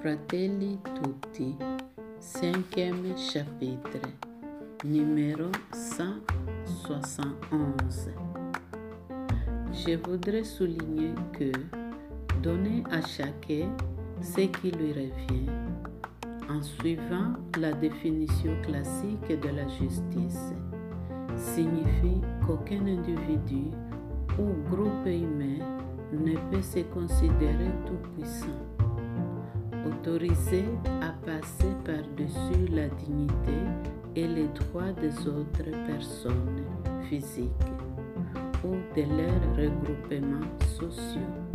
Fratelli Tutti, cinquième chapitre, numéro 171. Je voudrais souligner que donner à chacun ce qui lui revient, en suivant la définition classique de la justice, signifie qu'aucun individu ou groupe humain ne peut se considérer tout puissant autorisé à passer par-dessus la dignité et les droits des autres personnes physiques ou de leurs regroupements sociaux.